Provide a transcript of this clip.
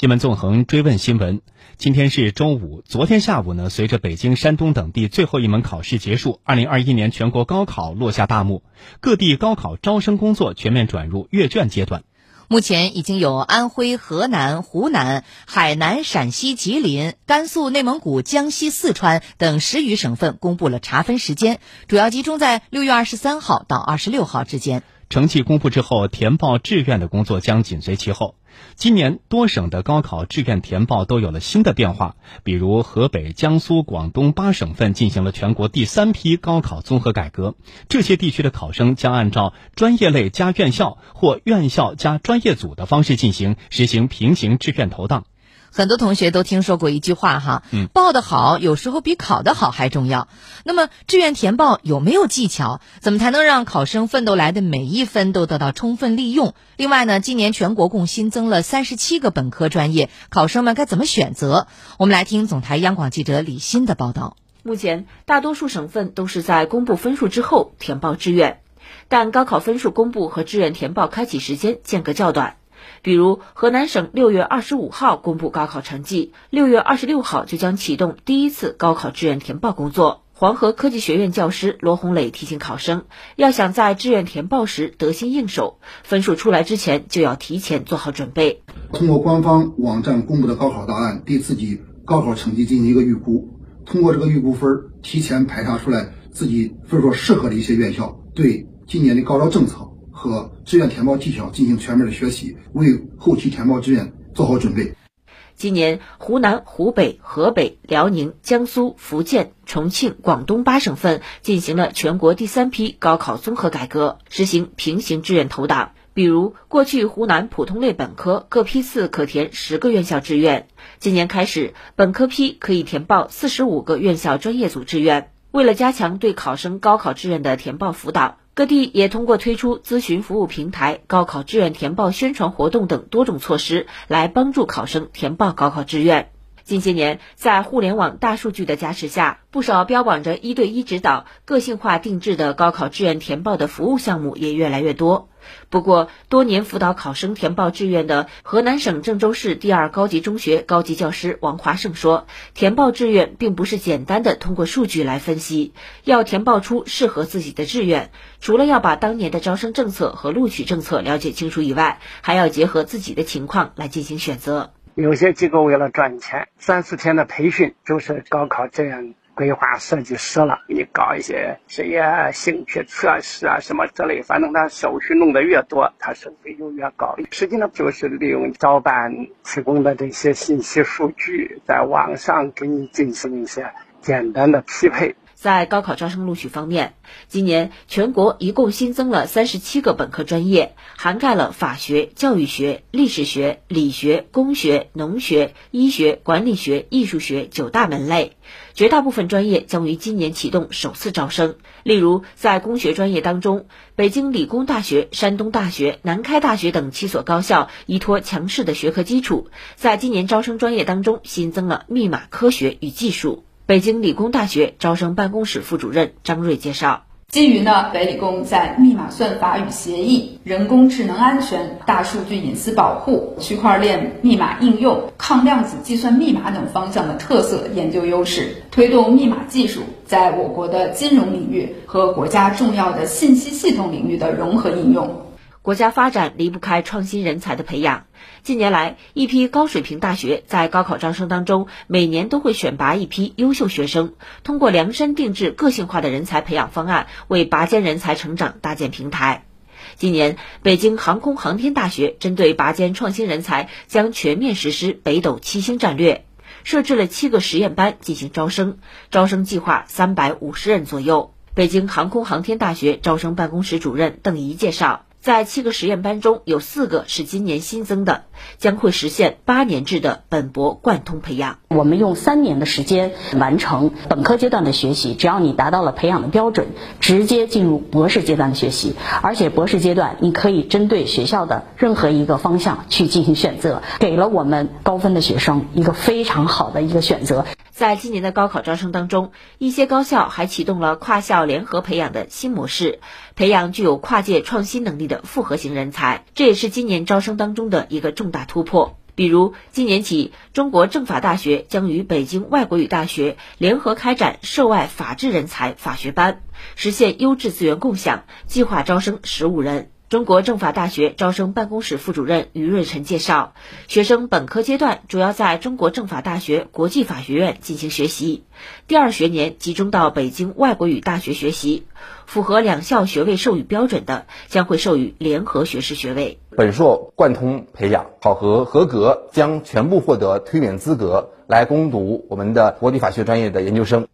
新闻纵横追问新闻，今天是周五。昨天下午呢，随着北京、山东等地最后一门考试结束，二零二一年全国高考落下大幕，各地高考招生工作全面转入阅卷阶段。目前已经有安徽、河南、湖南、海南、陕西、吉林、甘肃、内蒙古、江西、四川等十余省份公布了查分时间，主要集中在六月二十三号到二十六号之间。成绩公布之后，填报志愿的工作将紧随其后。今年多省的高考志愿填报都有了新的变化，比如河北、江苏、广东八省份进行了全国第三批高考综合改革，这些地区的考生将按照专业类加院校或院校加专业组的方式进行，实行平行志愿投档。很多同学都听说过一句话哈，嗯，报的好有时候比考的好还重要。那么志愿填报有没有技巧？怎么才能让考生奋斗来的每一分都得到充分利用？另外呢，今年全国共新增了三十七个本科专业，考生们该怎么选择？我们来听总台央广记者李欣的报道。目前，大多数省份都是在公布分数之后填报志愿，但高考分数公布和志愿填报开启时间间隔较短。比如，河南省六月二十五号公布高考成绩，六月二十六号就将启动第一次高考志愿填报工作。黄河科技学院教师罗红磊提醒考生，要想在志愿填报时得心应手，分数出来之前就要提前做好准备。通过官方网站公布的高考答案，对自己高考成绩进行一个预估，通过这个预估分，提前排查出来自己分数适合的一些院校，对今年的高招政策。和志愿填报技巧进行全面的学习，为后期填报志愿做好准备。今年，湖南、湖北、河北、辽宁、江苏、福建、重庆、广东八省份进行了全国第三批高考综合改革，实行平行志愿投档。比如，过去湖南普通类本科各批次可填十个院校志愿，今年开始，本科批可以填报四十五个院校专业组志愿。为了加强对考生高考志愿的填报辅导。各地也通过推出咨询服务平台、高考志愿填报宣传活动等多种措施，来帮助考生填报高考志愿。近些年，在互联网大数据的加持下，不少标榜着一对一指导、个性化定制的高考志愿填报的服务项目也越来越多。不过，多年辅导考生填报志愿的河南省郑州市第二高级中学高级教师王华胜说：“填报志愿并不是简单的通过数据来分析，要填报出适合自己的志愿，除了要把当年的招生政策和录取政策了解清楚以外，还要结合自己的情况来进行选择。”有些机构为了赚钱，三四天的培训就是高考志愿规划设计师了，给你搞一些职业兴趣测试啊什么之类，反正他手续弄得越多，他收费就越高。实际上就是利用招办提供的这些信息数据，在网上给你进行一些简单的匹配。在高考招生录取方面，今年全国一共新增了三十七个本科专业，涵盖了法学、教育学、历史学、理学、工学、农学、医学、管理学、艺术学九大门类。绝大部分专业将于今年启动首次招生。例如，在工学专业当中，北京理工大学、山东大学、南开大学等七所高校依托强势的学科基础，在今年招生专业当中新增了密码科学与技术。北京理工大学招生办公室副主任张瑞介绍，基于呢北理工在密码算法与协议、人工智能安全、大数据隐私保护、区块链密码应用、抗量子计算密码等方向的特色研究优势，推动密码技术在我国的金融领域和国家重要的信息系统领域的融合应用。国家发展离不开创新人才的培养。近年来，一批高水平大学在高考招生当中，每年都会选拔一批优秀学生，通过量身定制、个性化的人才培养方案，为拔尖人才成长搭建平台。今年，北京航空航天大学针对拔尖创新人才，将全面实施北斗七星战略，设置了七个实验班进行招生，招生计划三百五十人左右。北京航空航天大学招生办公室主任邓怡介绍。在七个实验班中，有四个是今年新增的，将会实现八年制的本博贯通培养。我们用三年的时间完成本科阶段的学习，只要你达到了培养的标准，直接进入博士阶段的学习。而且博士阶段，你可以针对学校的任何一个方向去进行选择，给了我们高分的学生一个非常好的一个选择。在今年的高考招生当中，一些高校还启动了跨校联合培养的新模式，培养具有跨界创新能力的复合型人才，这也是今年招生当中的一个重大突破。比如，今年起，中国政法大学将与北京外国语大学联合开展涉外法治人才法学班，实现优质资源共享，计划招生十五人。中国政法大学招生办公室副主任于瑞辰介绍，学生本科阶段主要在中国政法大学国际法学院进行学习，第二学年集中到北京外国语大学学习，符合两校学位授予标准的，将会授予联合学士学位。本硕贯通培养，考核合格将全部获得推免资格来攻读我们的国际法学专业的研究生。